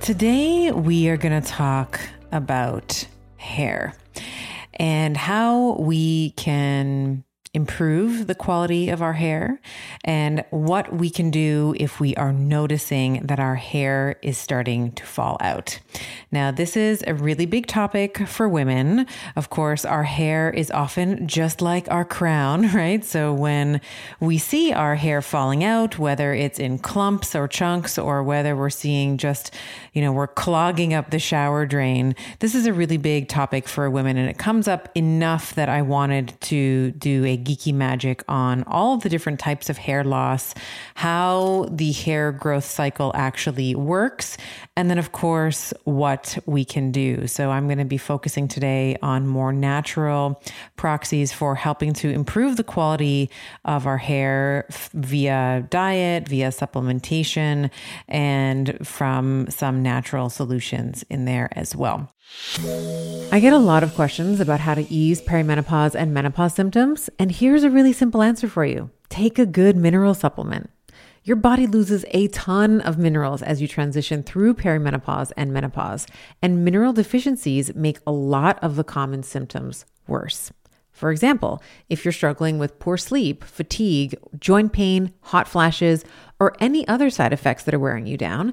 Today, we are going to talk about hair and how we can improve the quality of our hair and what we can do if we are noticing that our hair is starting to fall out. Now, this is a really big topic for women. Of course, our hair is often just like our crown, right? So when we see our hair falling out, whether it's in clumps or chunks or whether we're seeing just, you know, we're clogging up the shower drain, this is a really big topic for women and it comes up enough that I wanted to do a geeky magic on all the different types of hair loss, how the hair growth cycle actually works, and then, of course, what we can do. So, I'm going to be focusing today on more natural proxies for helping to improve the quality of our hair via diet, via supplementation, and from some natural solutions in there as well. I get a lot of questions about how to ease perimenopause and menopause symptoms, and here's a really simple answer for you take a good mineral supplement. Your body loses a ton of minerals as you transition through perimenopause and menopause, and mineral deficiencies make a lot of the common symptoms worse. For example, if you're struggling with poor sleep, fatigue, joint pain, hot flashes, or any other side effects that are wearing you down,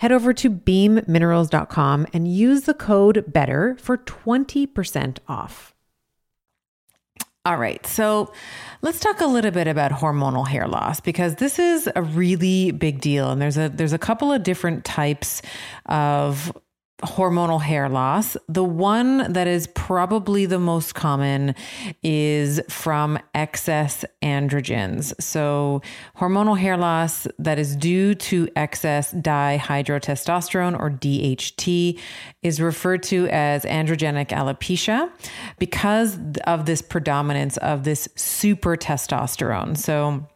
head over to beamminerals.com and use the code BETTER for 20% off. All right, so let's talk a little bit about hormonal hair loss because this is a really big deal, and there's a there's a couple of different types of hormonal hair loss. The one that is probably the most common is from excess androgens. So, hormonal hair loss that is due to excess dihydrotestosterone or DHT is referred to as androgenic alopecia because of this predominance of this super testosterone. So,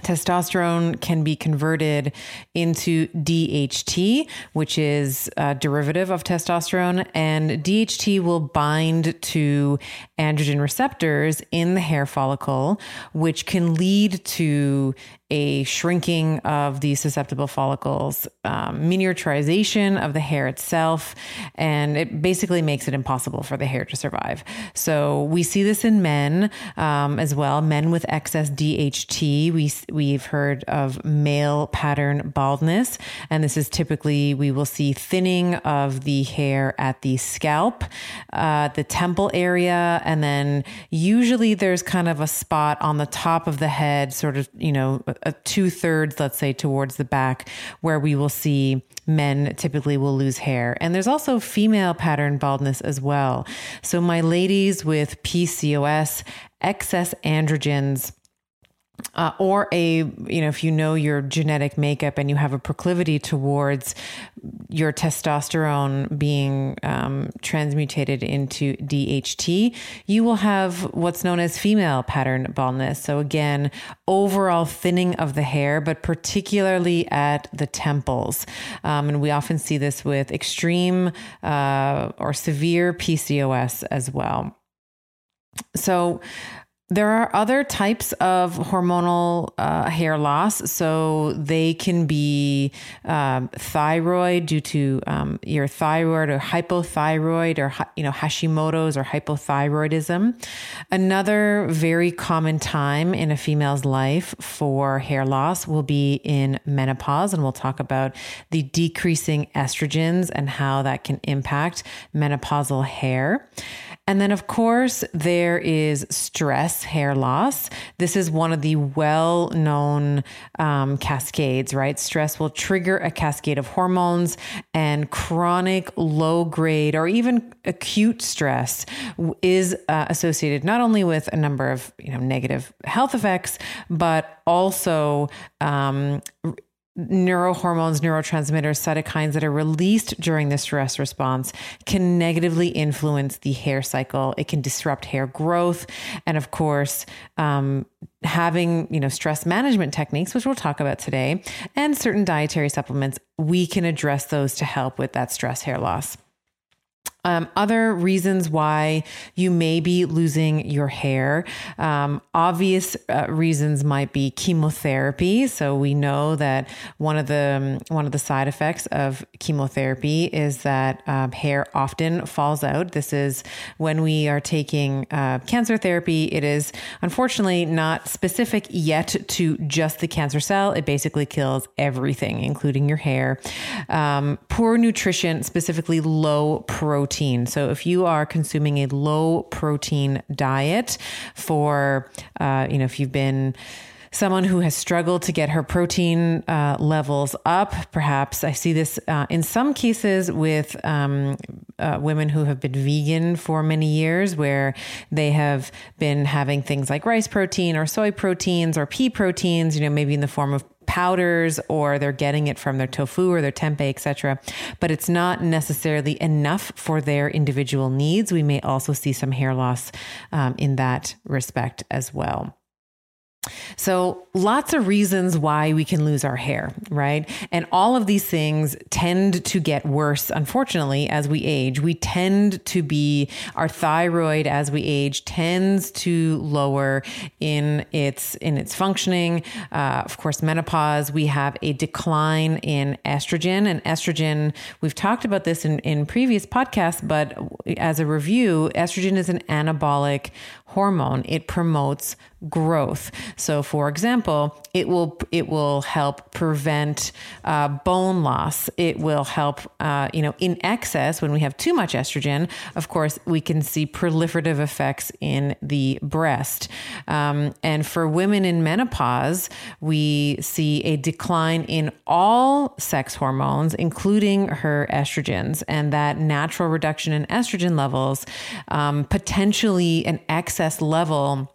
testosterone can be converted into DHT, which is a derivative of testosterone, and DHT will bind to androgen receptors in the hair follicle, which can lead to a shrinking of the susceptible follicles, um, miniaturization of the hair itself, and it basically makes it impossible for the hair to survive. So we see this in men um, as well. Men with excess DHT, we we've heard of male pattern baldness, and this is typically we will see thinning of the hair at the scalp, uh, the temple area, and then usually there's kind of a spot on the top of the head, sort of you know a two thirds, let's say, towards the back, where we will see men typically will lose hair. And there's also female pattern baldness as well. So, my ladies with PCOS, excess androgens, uh, or a you know if you know your genetic makeup and you have a proclivity towards your testosterone being um, transmutated into DHT, you will have what's known as female pattern baldness. So again, overall thinning of the hair, but particularly at the temples, um, and we often see this with extreme uh, or severe PCOS as well. So there are other types of hormonal uh, hair loss. So they can be um, thyroid due to um, your thyroid or hypothyroid or, you know, Hashimoto's or hypothyroidism. Another very common time in a female's life for hair loss will be in menopause. And we'll talk about the decreasing estrogens and how that can impact menopausal hair. And then, of course, there is stress hair loss. This is one of the well known um, cascades, right? Stress will trigger a cascade of hormones, and chronic low grade or even acute stress is uh, associated not only with a number of you know negative health effects, but also um, neurohormones, neurotransmitters, cytokines that are released during the stress response can negatively influence the hair cycle. It can disrupt hair growth. And of course, um, having, you know, stress management techniques, which we'll talk about today, and certain dietary supplements, we can address those to help with that stress hair loss. Um, other reasons why you may be losing your hair. Um, obvious uh, reasons might be chemotherapy. So we know that one of the um, one of the side effects of chemotherapy is that um, hair often falls out. This is when we are taking uh, cancer therapy. It is unfortunately not specific yet to just the cancer cell. It basically kills everything, including your hair. Um, poor nutrition, specifically low protein protein. So if you are consuming a low protein diet for, uh, you know, if you've been someone who has struggled to get her protein uh, levels up. Perhaps I see this uh, in some cases with um, uh, women who have been vegan for many years, where they have been having things like rice protein or soy proteins or pea proteins, you know, maybe in the form of powders or they're getting it from their tofu or their tempeh, etc. But it's not necessarily enough for their individual needs. We may also see some hair loss um, in that respect as well. So, lots of reasons why we can lose our hair, right? And all of these things tend to get worse, unfortunately, as we age. We tend to be, our thyroid as we age tends to lower in its, in its functioning. Uh, of course, menopause, we have a decline in estrogen. And estrogen, we've talked about this in, in previous podcasts, but as a review, estrogen is an anabolic hormone. It promotes growth. So, for example, it will it will help prevent uh, bone loss. It will help, uh, you know, in excess when we have too much estrogen. Of course, we can see proliferative effects in the breast. Um, and for women in menopause, we see a decline in all sex hormones, including her estrogens, and that natural reduction in estrogen levels, um, potentially an excess level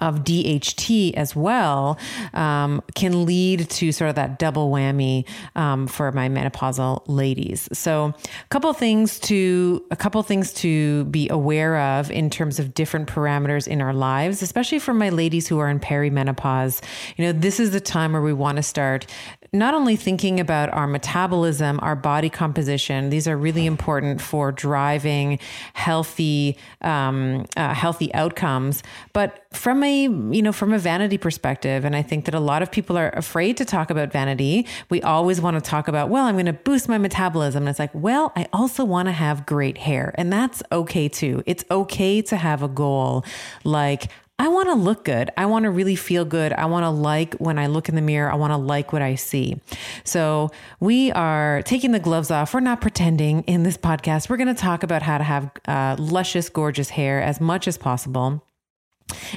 of DHT as well um, can lead to sort of that double whammy um, for my menopausal ladies. So, a couple things to a couple things to be aware of in terms of different parameters in our lives, especially for my ladies who are in perimenopause. You know, this is the time where we want to start not only thinking about our metabolism, our body composition, these are really important for driving healthy, um, uh, healthy outcomes, but from a you know from a vanity perspective, and I think that a lot of people are afraid to talk about vanity. We always want to talk about, well, I'm going to boost my metabolism, and it's like, well, I also want to have great hair, and that's okay too. It's okay to have a goal like I want to look good. I want to really feel good. I want to like when I look in the mirror. I want to like what I see. So we are taking the gloves off. We're not pretending in this podcast. We're going to talk about how to have uh, luscious, gorgeous hair as much as possible.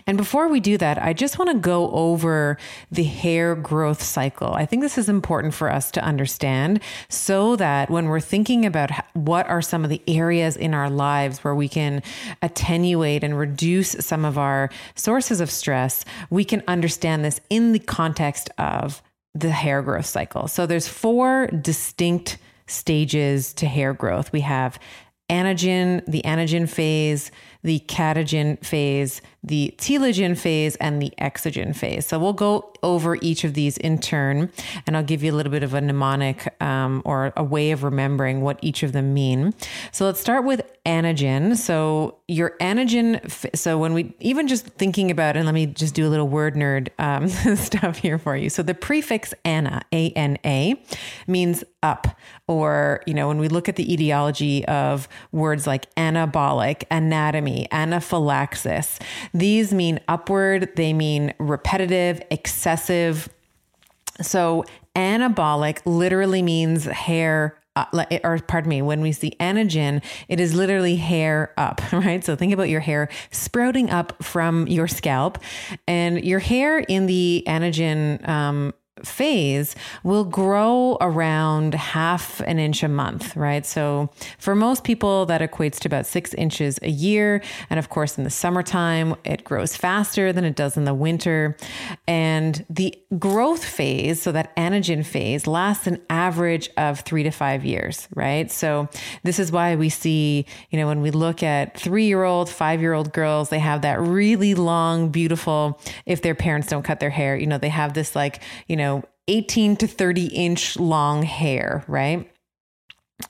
And before we do that, I just want to go over the hair growth cycle. I think this is important for us to understand so that when we're thinking about what are some of the areas in our lives where we can attenuate and reduce some of our sources of stress, we can understand this in the context of the hair growth cycle. So there's four distinct stages to hair growth. We have anagen, the anagen phase, the catagen phase, the telogen phase, and the exogen phase. So we'll go over each of these in turn, and I'll give you a little bit of a mnemonic um, or a way of remembering what each of them mean. So let's start with anagen. So your anagen. so when we even just thinking about, and let me just do a little word nerd um, stuff here for you. So the prefix ana, A N A, means up, or, you know, when we look at the etiology of words like anabolic, anatomy, anaphylaxis. These mean upward, they mean repetitive, excessive. So, anabolic literally means hair uh, or pardon me, when we see anagen, it is literally hair up, right? So think about your hair sprouting up from your scalp, and your hair in the anagen um, phase will grow around half an inch a month, right? So for most people, that equates to about six inches a year. And of course, in the summertime, it grows faster than it does in the winter. And the growth phase, so that anagen phase, lasts an average of three to five years, right? So this is why we see, you know, when we look at three year old, five year old girls, they have that really long, beautiful, if their parents don't cut their hair, you know, they have this like, you know, 18 to 30 inch long hair, right?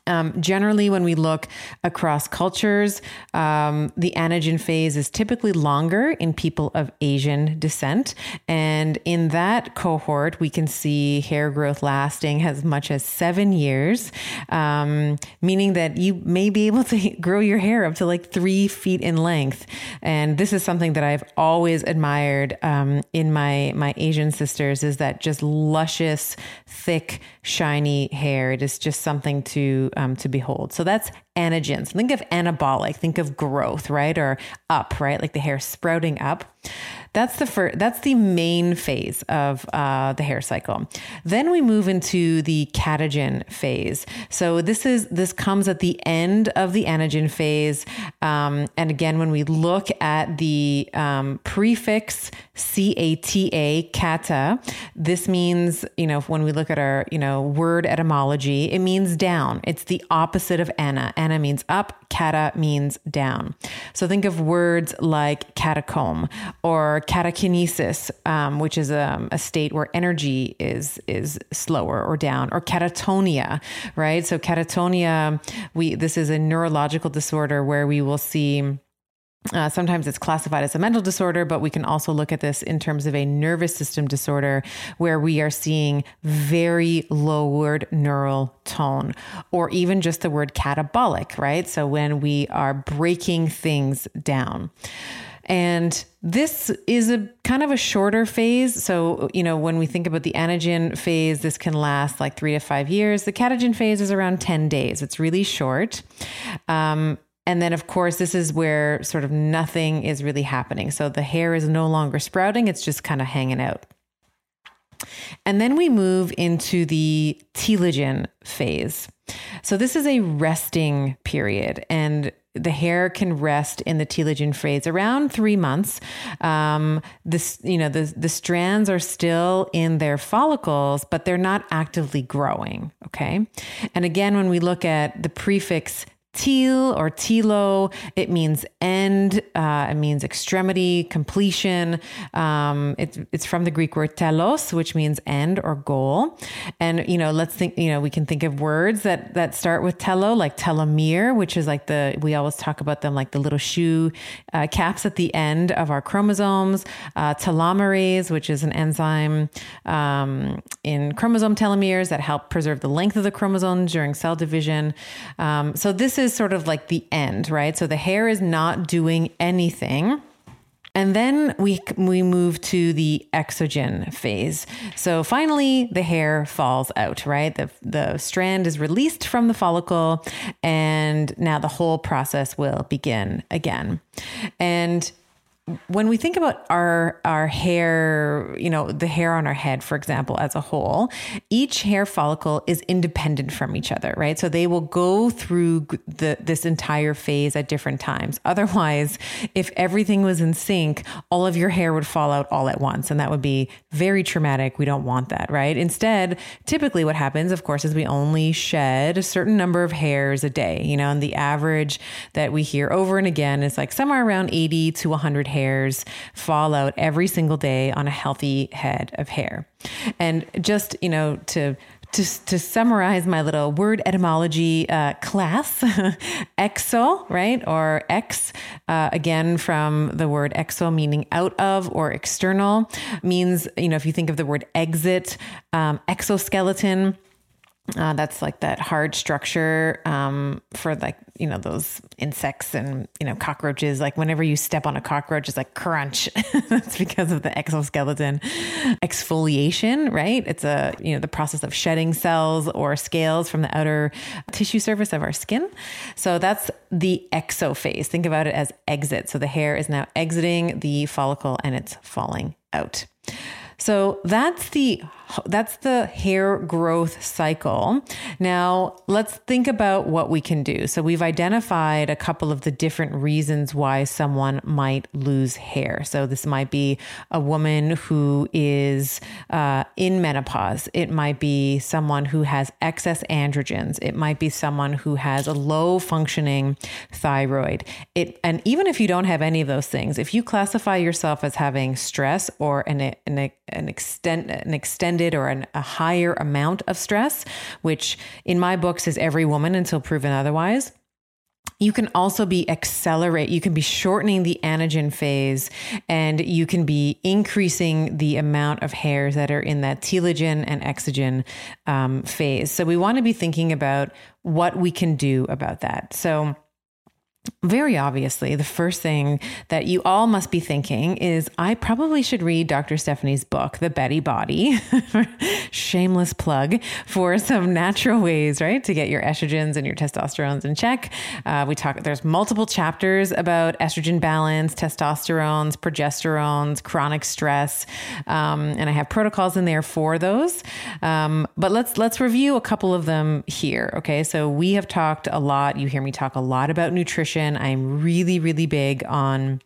Um, generally, when we look across cultures, um, the anagen phase is typically longer in people of Asian descent. And in that cohort, we can see hair growth lasting as much as seven years, um, meaning that you may be able to grow your hair up to like three feet in length. And this is something that I've always admired um, in my, my Asian sisters is that just luscious, thick, shiny hair. It is just something to um, to behold. So that's anagens. Think of anabolic. Think of growth, right, or up, right, like the hair sprouting up. That's the first. That's the main phase of uh, the hair cycle. Then we move into the catagen phase. So this is this comes at the end of the anagen phase. Um, and again, when we look at the um, prefix C A T A kata, this means you know when we look at our you know word etymology, it means down. It's the opposite of ana. Ana means up. Kata means down. So think of words like catacomb or catakinesis, um, which is a, um, a, state where energy is is slower or down, or catatonia, right? So catatonia, we this is a neurological disorder where we will see. Uh, sometimes it's classified as a mental disorder, but we can also look at this in terms of a nervous system disorder where we are seeing very lowered neural tone, or even just the word catabolic, right? So when we are breaking things down. And this is a kind of a shorter phase. So, you know, when we think about the anagen phase, this can last like three to five years. The catagen phase is around 10 days. It's really short. Um, and then, of course, this is where sort of nothing is really happening. So the hair is no longer sprouting, it's just kind of hanging out. And then we move into the telogen phase. So this is a resting period. And the hair can rest in the telogen phase around three months. Um, this, you know, the the strands are still in their follicles, but they're not actively growing. Okay, and again, when we look at the prefix Teal or tilo, it means end. Uh, it means extremity, completion. Um, it's it's from the Greek word telos, which means end or goal. And you know, let's think. You know, we can think of words that that start with telo, like telomere, which is like the we always talk about them like the little shoe uh, caps at the end of our chromosomes. Uh, telomerase, which is an enzyme um, in chromosome telomeres that help preserve the length of the chromosomes during cell division. Um, so this is sort of like the end, right? So the hair is not doing anything. And then we we move to the exogen phase. So finally the hair falls out, right? The the strand is released from the follicle and now the whole process will begin again. And when we think about our our hair, you know, the hair on our head, for example, as a whole, each hair follicle is independent from each other, right? So they will go through the this entire phase at different times. Otherwise, if everything was in sync, all of your hair would fall out all at once, and that would be very traumatic. We don't want that, right? Instead, typically what happens, of course, is we only shed a certain number of hairs a day, you know, and the average that we hear over and again is like somewhere around 80 to 100 hairs fall out every single day on a healthy head of hair. And just, you know, to to, to summarize my little word etymology uh, class, exo, right? Or ex, uh, again, from the word exo, meaning out of or external, means, you know, if you think of the word exit, um, exoskeleton, Uh, that's like that hard structure um, for like you know those insects and you know cockroaches. Like whenever you step on a cockroach, it's like crunch. that's because of the exoskeleton exfoliation, right? It's a you know the process of shedding cells or scales from the outer tissue surface of our skin. So that's the exo phase. Think about it as exit. So the hair is now exiting the follicle and it's falling out. So that's the that's the hair growth cycle. Now, let's think about what we can do. So, we've identified a couple of the different reasons why someone might lose hair. So, this might be a woman who is uh, in menopause, it might be someone who has excess androgens, it might be someone who has a low functioning thyroid. It, and even if you don't have any of those things, if you classify yourself as having stress or an, an, an, extent, an extended extended or an, a higher amount of stress, which in my books is every woman until proven otherwise. You can also be accelerate you can be shortening the anagen phase and you can be increasing the amount of hairs that are in that telogen and exogen um, phase. So we want to be thinking about what we can do about that. So very obviously, the first thing that you all must be thinking is I probably should read Dr. Stephanie's book, The Betty Body. Shameless plug for some natural ways, right, to get your estrogens and your testosterones in check. Uh, we talk, there's multiple chapters about estrogen balance, testosterones, progesterones, chronic stress. Um, and I have protocols in there for those. Um, but let's, let's review a couple of them here. Okay. So we have talked a lot. You hear me talk a lot about nutrition nutrition. I'm really, really big on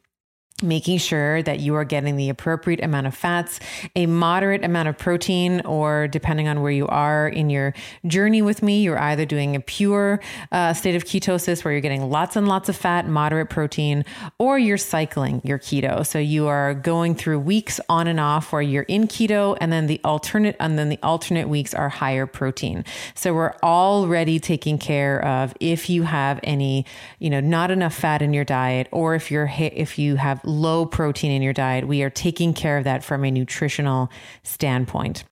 making sure that you are getting the appropriate amount of fats, a moderate amount of protein, or depending on where you are in your journey with me, you're either doing a pure uh, state of ketosis where you're getting lots and lots of fat, moderate protein, or you're cycling your keto. So you are going through weeks on and off where you're in keto, and then the alternate, and then the alternate weeks are higher protein. So we're already taking care of if you have any, you know, not enough fat in your diet, or if you're if you have low protein in your diet, we are taking care of that from a nutritional standpoint.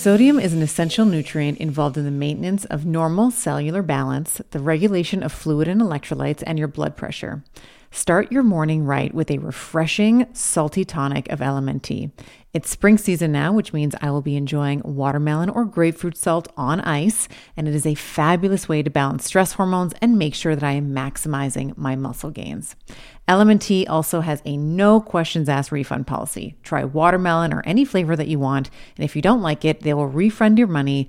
Sodium is an essential nutrient involved in the maintenance of normal cellular balance, the regulation of fluid and electrolytes, and your blood pressure. Start your morning right with a refreshing, salty tonic of LMNT. It's spring season now, which means I will be enjoying watermelon or grapefruit salt on ice, and it is a fabulous way to balance stress hormones and make sure that I am maximizing my muscle gains. LMNT also has a no questions asked refund policy. Try watermelon or any flavor that you want, and if you don't like it, they will refund your money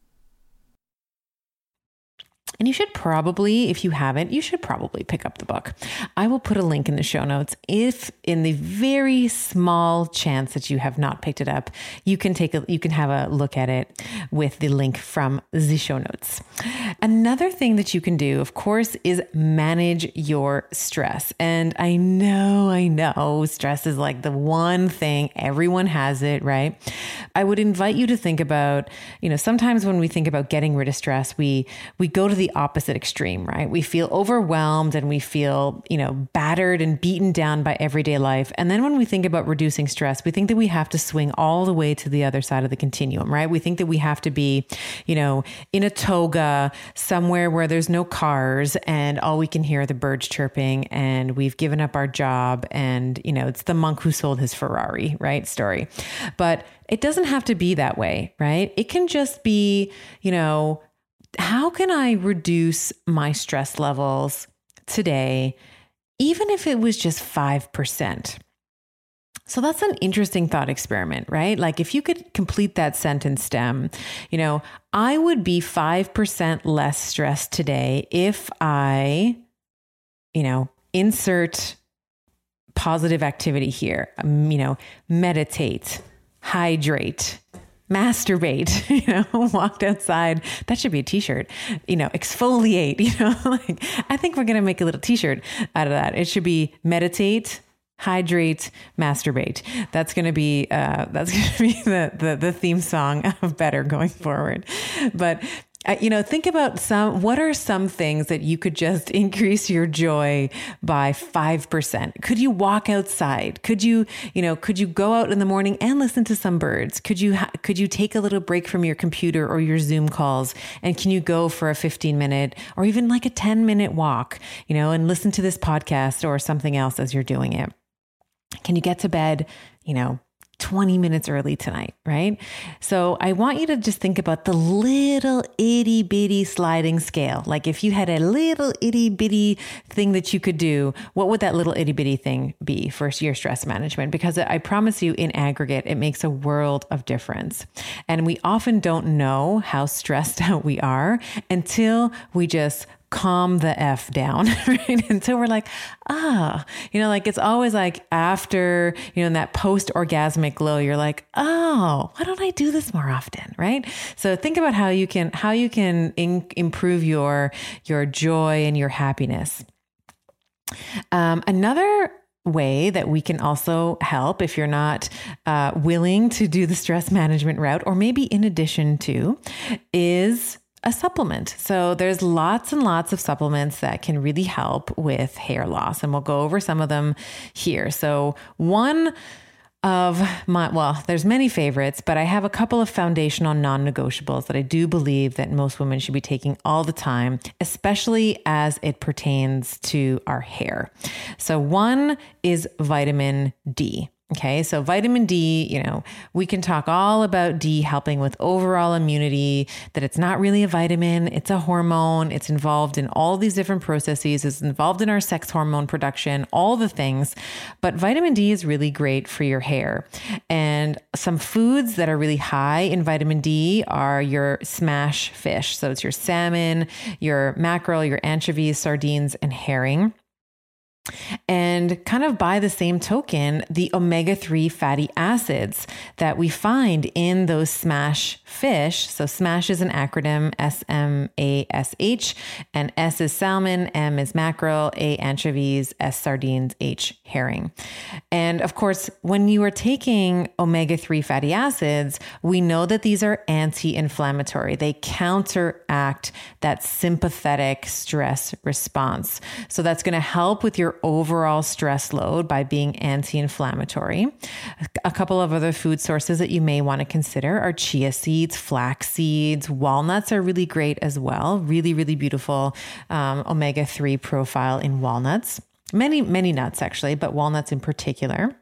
And you should probably, if you haven't, you should probably pick up the book. I will put a link in the show notes. If in the very small chance that you have not picked it up, you can take a you can have a look at it with the link from the show notes. Another thing that you can do, of course, is manage your stress. And I know, I know stress is like the one thing everyone has it, right? I would invite you to think about, you know, sometimes when we think about getting rid of stress, we we go to the opposite extreme, right? We feel overwhelmed and we feel, you know, battered and beaten down by everyday life. And then when we think about reducing stress, we think that we have to swing all the way to the other side of the continuum, right? We think that we have to be, you know, in a toga somewhere where there's no cars and all we can hear are the birds chirping and we've given up our job and, you know, it's the monk who sold his Ferrari, right? Story. But it doesn't have to be that way, right? It can just be, you know, how can I reduce my stress levels today, even if it was just 5%? So that's an interesting thought experiment, right? Like if you could complete that sentence stem, you know, I would be 5% less stressed today if I, you know, insert positive activity here, um, you know, meditate, hydrate, masturbate, you know, walked outside. That should be a t-shirt, you know, exfoliate, you know, like I think we're going to make a little t-shirt out of that. It should be meditate, hydrate, masturbate. That's going to be uh, that's going to be the, the the theme song of better going forward. But uh, you know, think about some, what are some things that you could just increase your joy by 5%? Could you walk outside? Could you, you know, could you go out in the morning and listen to some birds? Could you, ha- could you take a little break from your computer or your Zoom calls? And can you go for a 15 minute or even like a 10 minute walk, you know, and listen to this podcast or something else as you're doing it? Can you get to bed, you know, 20 minutes early tonight, right? So I want you to just think about the little itty bitty sliding scale. Like if you had a little itty bitty thing that you could do, what would that little itty bitty thing be for your stress management? Because I promise you, in aggregate, it makes a world of difference. And we often don't know how stressed out we are until we just calm the F down, right? Until we're like, ah, you know, like it's always like after, you know, in that post orgasmic glow, you're like, oh, why don't I do this more often, right? So think about how you can, how you can in, improve your, your joy and your happiness. Um, another way that we can also help if you're not uh, willing to do the stress management route, or maybe in addition to, is a supplement. So there's lots and lots of supplements that can really help with hair loss, and we'll go over some of them here. So one of my well there's many favorites but i have a couple of foundational non-negotiables that i do believe that most women should be taking all the time especially as it pertains to our hair so one is vitamin d Okay, so vitamin D, you know, we can talk all about D helping with overall immunity, that it's not really a vitamin, it's a hormone. It's involved in all these different processes, it's involved in our sex hormone production, all the things. But vitamin D is really great for your hair. And some foods that are really high in vitamin D are your smash fish. So it's your salmon, your mackerel, your anchovies, sardines, and herring. And kind of by the same token, the omega 3 fatty acids that we find in those SMASH fish. So, SMASH is an acronym S M A S H, and S is salmon, M is mackerel, A anchovies, S sardines, H herring. And of course, when you are taking omega 3 fatty acids, we know that these are anti inflammatory, they counteract that sympathetic stress response. So, that's going to help with your your overall stress load by being anti inflammatory. A couple of other food sources that you may want to consider are chia seeds, flax seeds, walnuts are really great as well. Really, really beautiful um, omega 3 profile in walnuts. Many, many nuts actually, but walnuts in particular.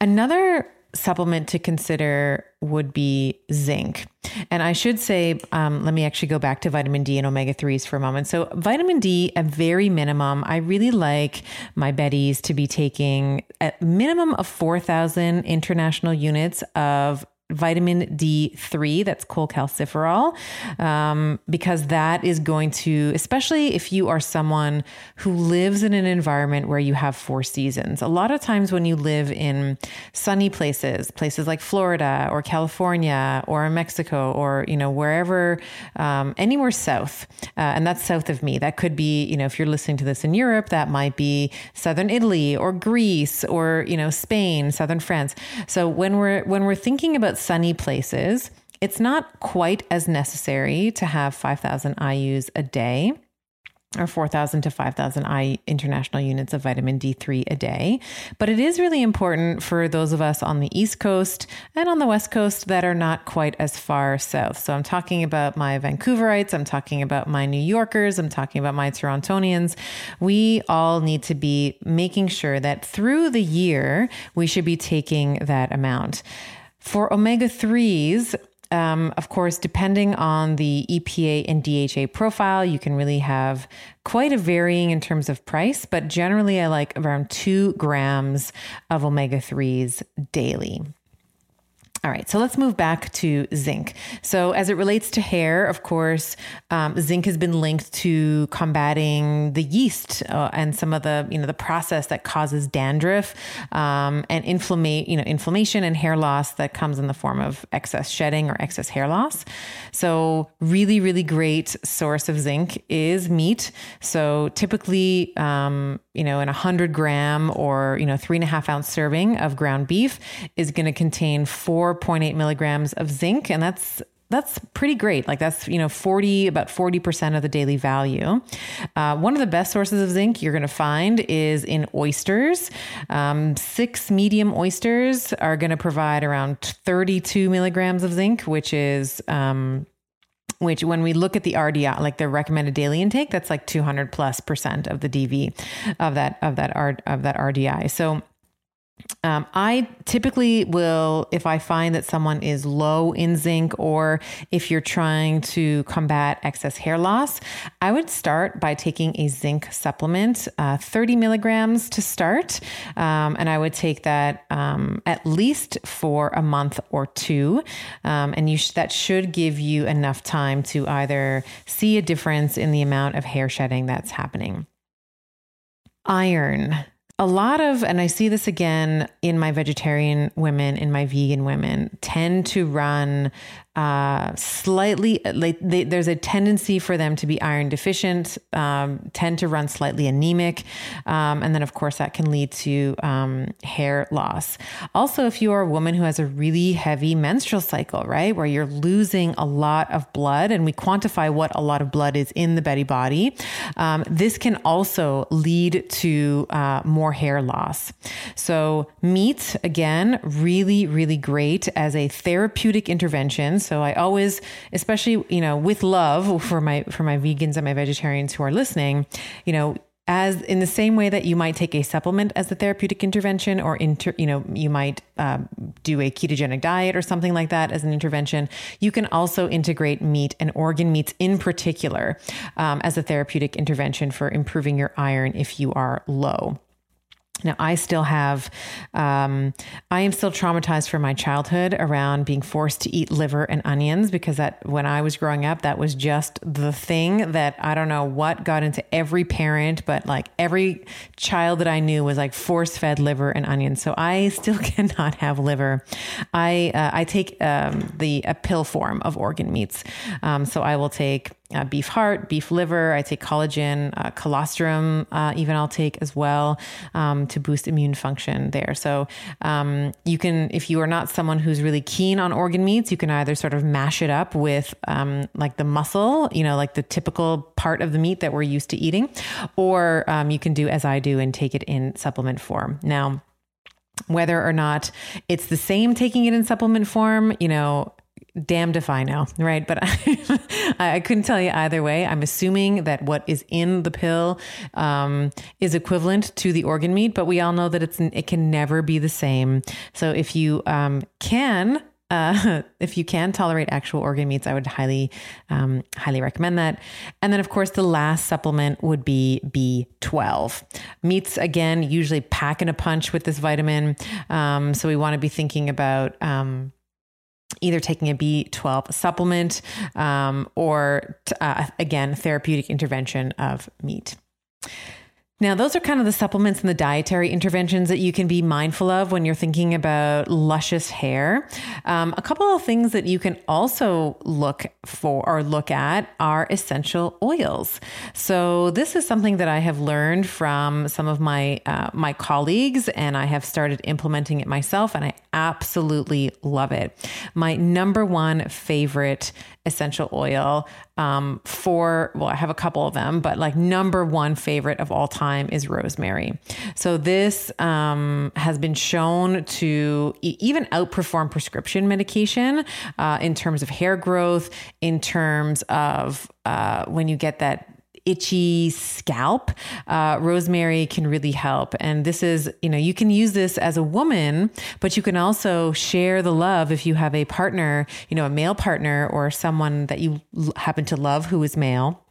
Another supplement to consider would be zinc. And I should say, um, let me actually go back to vitamin D and omega 3s for a moment. So, vitamin D, a very minimum, I really like my Betties to be taking a minimum of 4,000 international units of vitamin D3, that's cholecalciferol, um, because that is going to, especially if you are someone who lives in an environment where you have four seasons. A lot of times when you live in sunny places, places like Florida or California or Mexico or, you know, wherever, um, anywhere south, uh, and that's south of me. That could be, you know, if you're listening to this in Europe, that might be southern Italy or Greece or, you know, Spain, southern France. So when we're, when we're thinking about sunny places, it's not quite as necessary to have 5,000 IUs a day or 4,000 to 5,000 I international units of vitamin D3 a day. But it is really important for those of us on the East Coast and on the West Coast that are not quite as far south. So I'm talking about my Vancouverites, I'm talking about my New Yorkers, I'm talking about my Torontonians. We all need to be making sure that through the year, we should be taking that amount. For omega 3s, um, of course, depending on the EPA and DHA profile, you can really have quite a varying in terms of price, but generally I like around two grams of omega 3s daily. All right, so let's move back to zinc. So, as it relates to hair, of course, um, zinc has been linked to combating the yeast uh, and some of the you know the process that causes dandruff um, and inflammate you know inflammation and hair loss that comes in the form of excess shedding or excess hair loss. So, really, really great source of zinc is meat. So, typically, um, you know, in a hundred gram or you know three and a half ounce serving of ground beef is going to contain four 4.8 milligrams of zinc, and that's that's pretty great. Like that's, you know, 40, about 40% of the daily value. Uh, one of the best sources of zinc you're going to find is in oysters. Um, six medium oysters are going to provide around 32 milligrams of zinc, which is, um, which when we look at the RDI, like the recommended daily intake, that's like 200 plus percent of the DV of that, of that, R, of that RDI. So um, I typically will, if I find that someone is low in zinc or if you're trying to combat excess hair loss, I would start by taking a zinc supplement, uh, 30 milligrams to start. Um, and I would take that um, at least for a month or two. Um, and you sh- that should give you enough time to either see a difference in the amount of hair shedding that's happening. Iron a lot of, and I see this again in my vegetarian women, in my vegan women, tend to run uh, slightly like they, there's a tendency for them to be iron deficient, um, tend to run slightly anemic, um, and then of course that can lead to um, hair loss. Also, if you are a woman who has a really heavy menstrual cycle, right, where you're losing a lot of blood, and we quantify what a lot of blood is in the Betty body, um, this can also lead to uh, more hair loss. So meat again, really, really great as a therapeutic intervention. So I always, especially, you know, with love for my for my vegans and my vegetarians who are listening, you know, as in the same way that you might take a supplement as a therapeutic intervention or inter, you know you might um, do a ketogenic diet or something like that as an intervention you can also integrate meat and organ meats in particular um, as a therapeutic intervention for improving your iron if you are low now, I still have, um, I am still traumatized from my childhood around being forced to eat liver and onions because that, when I was growing up, that was just the thing that I don't know what got into every parent, but like every child that I knew was like force fed liver and onions. So I still cannot have liver. I, uh, I take um, the a pill form of organ meats. Um, so I will take uh, beef heart, beef liver. I take collagen, uh, colostrum, uh, even I'll take as well um, to boost immune function there. So um, you can, if you are not someone who's really keen on organ meats, you can either sort of mash it up with um, like the muscle, you know, like the typical part of the meat that we're used to eating, or um, you can do as I do and take it in supplement form. Now, whether or not it's the same taking it in supplement form, you know, damned if I know, right? But I, I couldn't tell you either way. I'm assuming that what is in the pill um, is equivalent to the organ meat, but we all know that it's it can never be the same. So if you um, can uh, if you can tolerate actual organ meats, I would highly, um, highly recommend that. And then, of course, the last supplement would be B12. Meats, again, usually pack in a punch with this vitamin. Um, so we want to be thinking about. Either taking a B12 supplement um, or, uh, again, therapeutic intervention of meat. Now, those are kind of the supplements and the dietary interventions that you can be mindful of when you're thinking about luscious hair. Um, a couple of things that you can also look for or look at are essential oils. So, this is something that I have learned from some of my uh, my colleagues, and I have started implementing it myself, and I absolutely love it. My number one favorite essential oil um, for, well, I have a couple of them, but like number one favorite of all time is rosemary. So this um, has been shown to e- even outperform prescription medication uh, in terms of hair growth, in terms of uh, when you get that itchy scalp, uh, rosemary can really help. And this is, you know, you can use this as a woman, but you can also share the love if you have a partner, you know, a male partner or someone that you happen to love who is male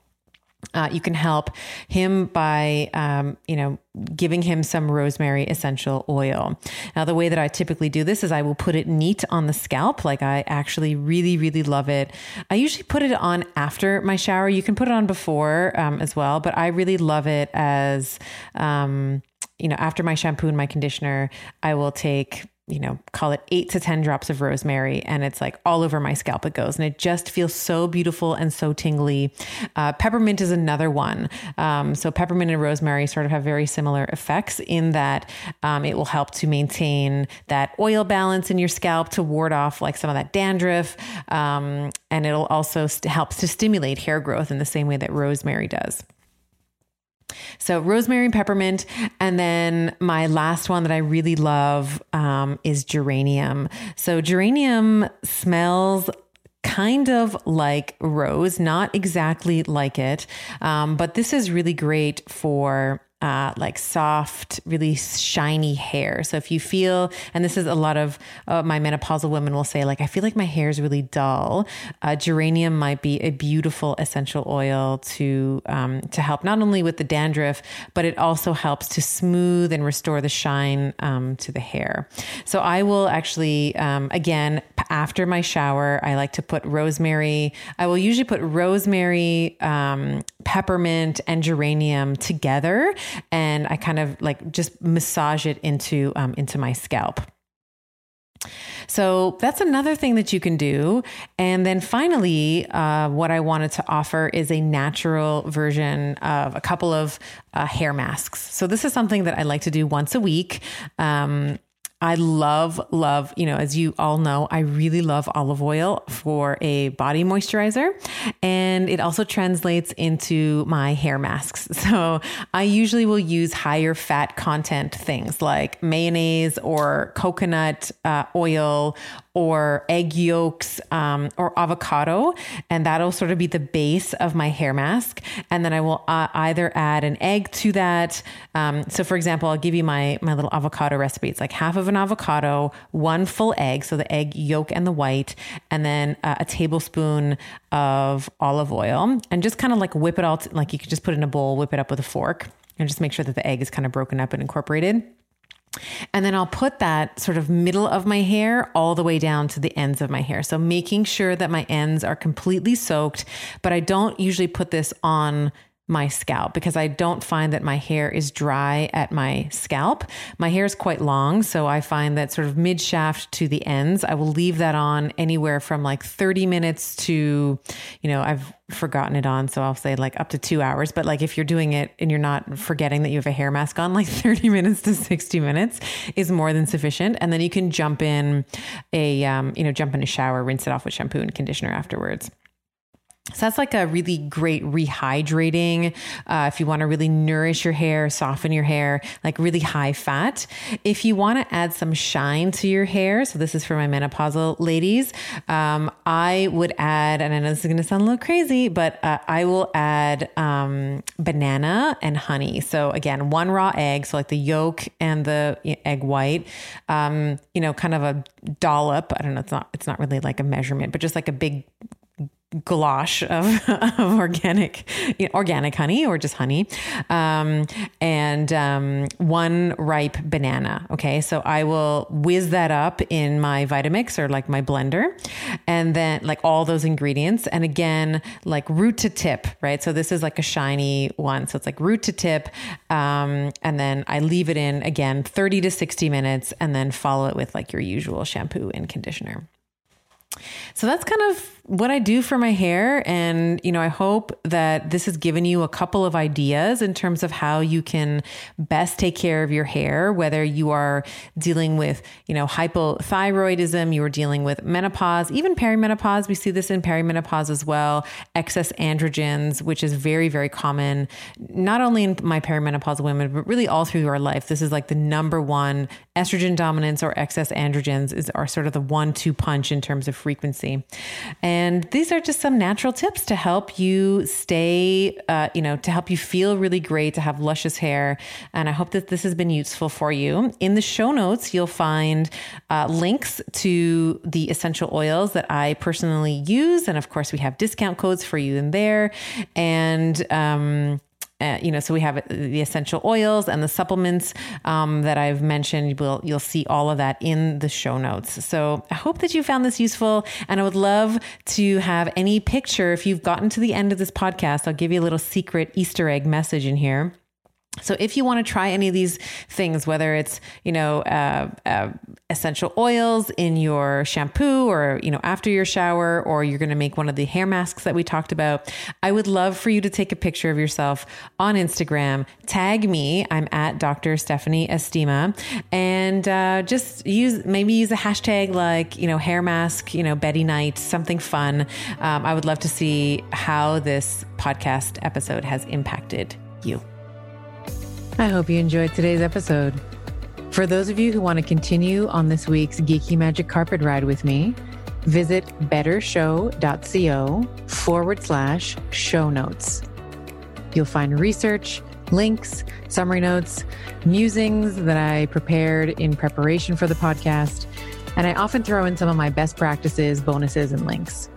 Uh, you can help him by, um, you know, giving him some rosemary essential oil. Now, the way that I typically do this is I will put it neat on the scalp. Like I actually really, really love it. I usually put it on after my shower. You can put it on before um, as well, but I really love it as, um, you know, after my shampoo and my conditioner, I will take you know, call it eight to 10 drops of rosemary, and it's like all over my scalp it goes. And it just feels so beautiful and so tingly. Uh, peppermint is another one. Um, so, peppermint and rosemary sort of have very similar effects in that um, it will help to maintain that oil balance in your scalp to ward off like some of that dandruff. Um, and it'll also st- helps to stimulate hair growth in the same way that rosemary does. So rosemary and peppermint. And then my last one that I really love um, is geranium. So geranium smells kind of like rose, not exactly like it, um, but this is really great for uh, like soft, really shiny hair. So if you feel, and this is a lot of uh, my menopausal women will say, like, I feel like my hair is really dull. Uh, geranium might be a beautiful essential oil to um, to help not only with the dandruff, but it also helps to smooth and restore the shine um, to the hair. So I will actually, um, again, after my shower, I like to put rosemary. I will usually put rosemary, um, peppermint, and geranium together and I kind of like just massage it into um, into my scalp. So that's another thing that you can do. And then finally, uh, what I wanted to offer is a natural version of a couple of uh, hair masks. So this is something that I like to do once a week. Um, I love, love, you know, as you all know, I really love olive oil for a body moisturizer. And it also translates into my hair masks. So I usually will use higher fat content things like mayonnaise or coconut uh, oil or egg yolks um, or avocado. And that'll sort of be the base of my hair mask. And then I will uh, either add an egg to that. Um, so, for example, I'll give you my, my little avocado recipe. It's like half of an avocado, one full egg. So the egg yolk and the white, and then uh, a tablespoon of olive oil. And just kind of like whip it all, t- like you could just put it in a bowl, whip it up with a fork, and just make sure that the egg is kind of broken up and incorporated. And then I'll put that sort of middle of my hair all the way down to the ends of my hair. So making sure that my ends are completely soaked, but I don't usually put this on my scalp because I don't find that my hair is dry at my scalp. My hair is quite long, so I find that sort of mid shaft to the ends, I will leave that on anywhere from like 30 minutes to, you know, I've forgotten it on, so I'll say like up to two hours. But like if you're doing it and you're not forgetting that you have a hair mask on, like 30 minutes to 60 minutes is more than sufficient. And then you can jump in a, um, you know, jump in a shower, rinse it off with shampoo and conditioner afterwards. So that's like a really great rehydrating. Uh, if you want to really nourish your hair, soften your hair, like really high fat. If you want to add some shine to your hair, so this is for my menopausal ladies, um, I would add, and I know this is going to sound a little crazy, but uh, I will add um, banana and honey. So again, one raw egg, so like the yolk and the egg white, um, you know, kind of a dollop. I don't know. It's not. It's not really like a measurement, but just like a big gouache of, of organic you know, organic honey or just honey. Um, and um, one ripe banana okay? So i will whiz that up in my vitamix or like my blender and then like all those ingredients. And again like root to tip right? So this is like a shiny one. So it's like root to tip um, and then i leave it in again 30 to 60 minutes and then follow it with like your usual shampoo and conditioner. So that's kind of what I do for my hair. And, you know, I hope that this has given you a couple of ideas in terms of how you can best take care of your hair, whether you are dealing with, you know, hypothyroidism, you are dealing with menopause, even perimenopause. We see this in perimenopause as well, excess androgens, which is very, very common, not only in my perimenopausal women, but really all through our life. This is like the number one estrogen dominance or excess androgens is are sort of the one two punch in terms of frequency. And And these are just some natural tips to help you stay, uh, you know, to help you feel really great, to have luscious hair. And I hope that this has been useful for you. In the show notes, you'll find uh, links to the essential oils that I personally use. And of course, we have discount codes for you in there. And, um, uh, you know, so we have the essential oils and the supplements um, that I've mentioned. We'll, you'll see all of that in the show notes. So I hope that you found this useful. And I would love to have any picture. If you've gotten to the end of this podcast, I'll give you a little secret Easter egg message in here. So if you want to try any of these things, whether it's you know uh, uh, essential oils in your shampoo or you know after your shower, or you're going to make one of the hair masks that we talked about, I would love for you to take a picture of yourself on Instagram. Tag me. I'm at Dr. Stephanie Estima, and uh, just use maybe use a hashtag like you know hair mask, you know Betty Night, something fun. Um, I would love to see how this podcast episode has impacted you. I hope you enjoyed today's episode. For those of you who want to continue on this week's Geeky Magic Carpet Ride with me, visit bettershow.co forward slash show notes. You'll find research, links, summary notes, musings that I prepared in preparation for the podcast, and I often throw in some of my best practices, bonuses, and links.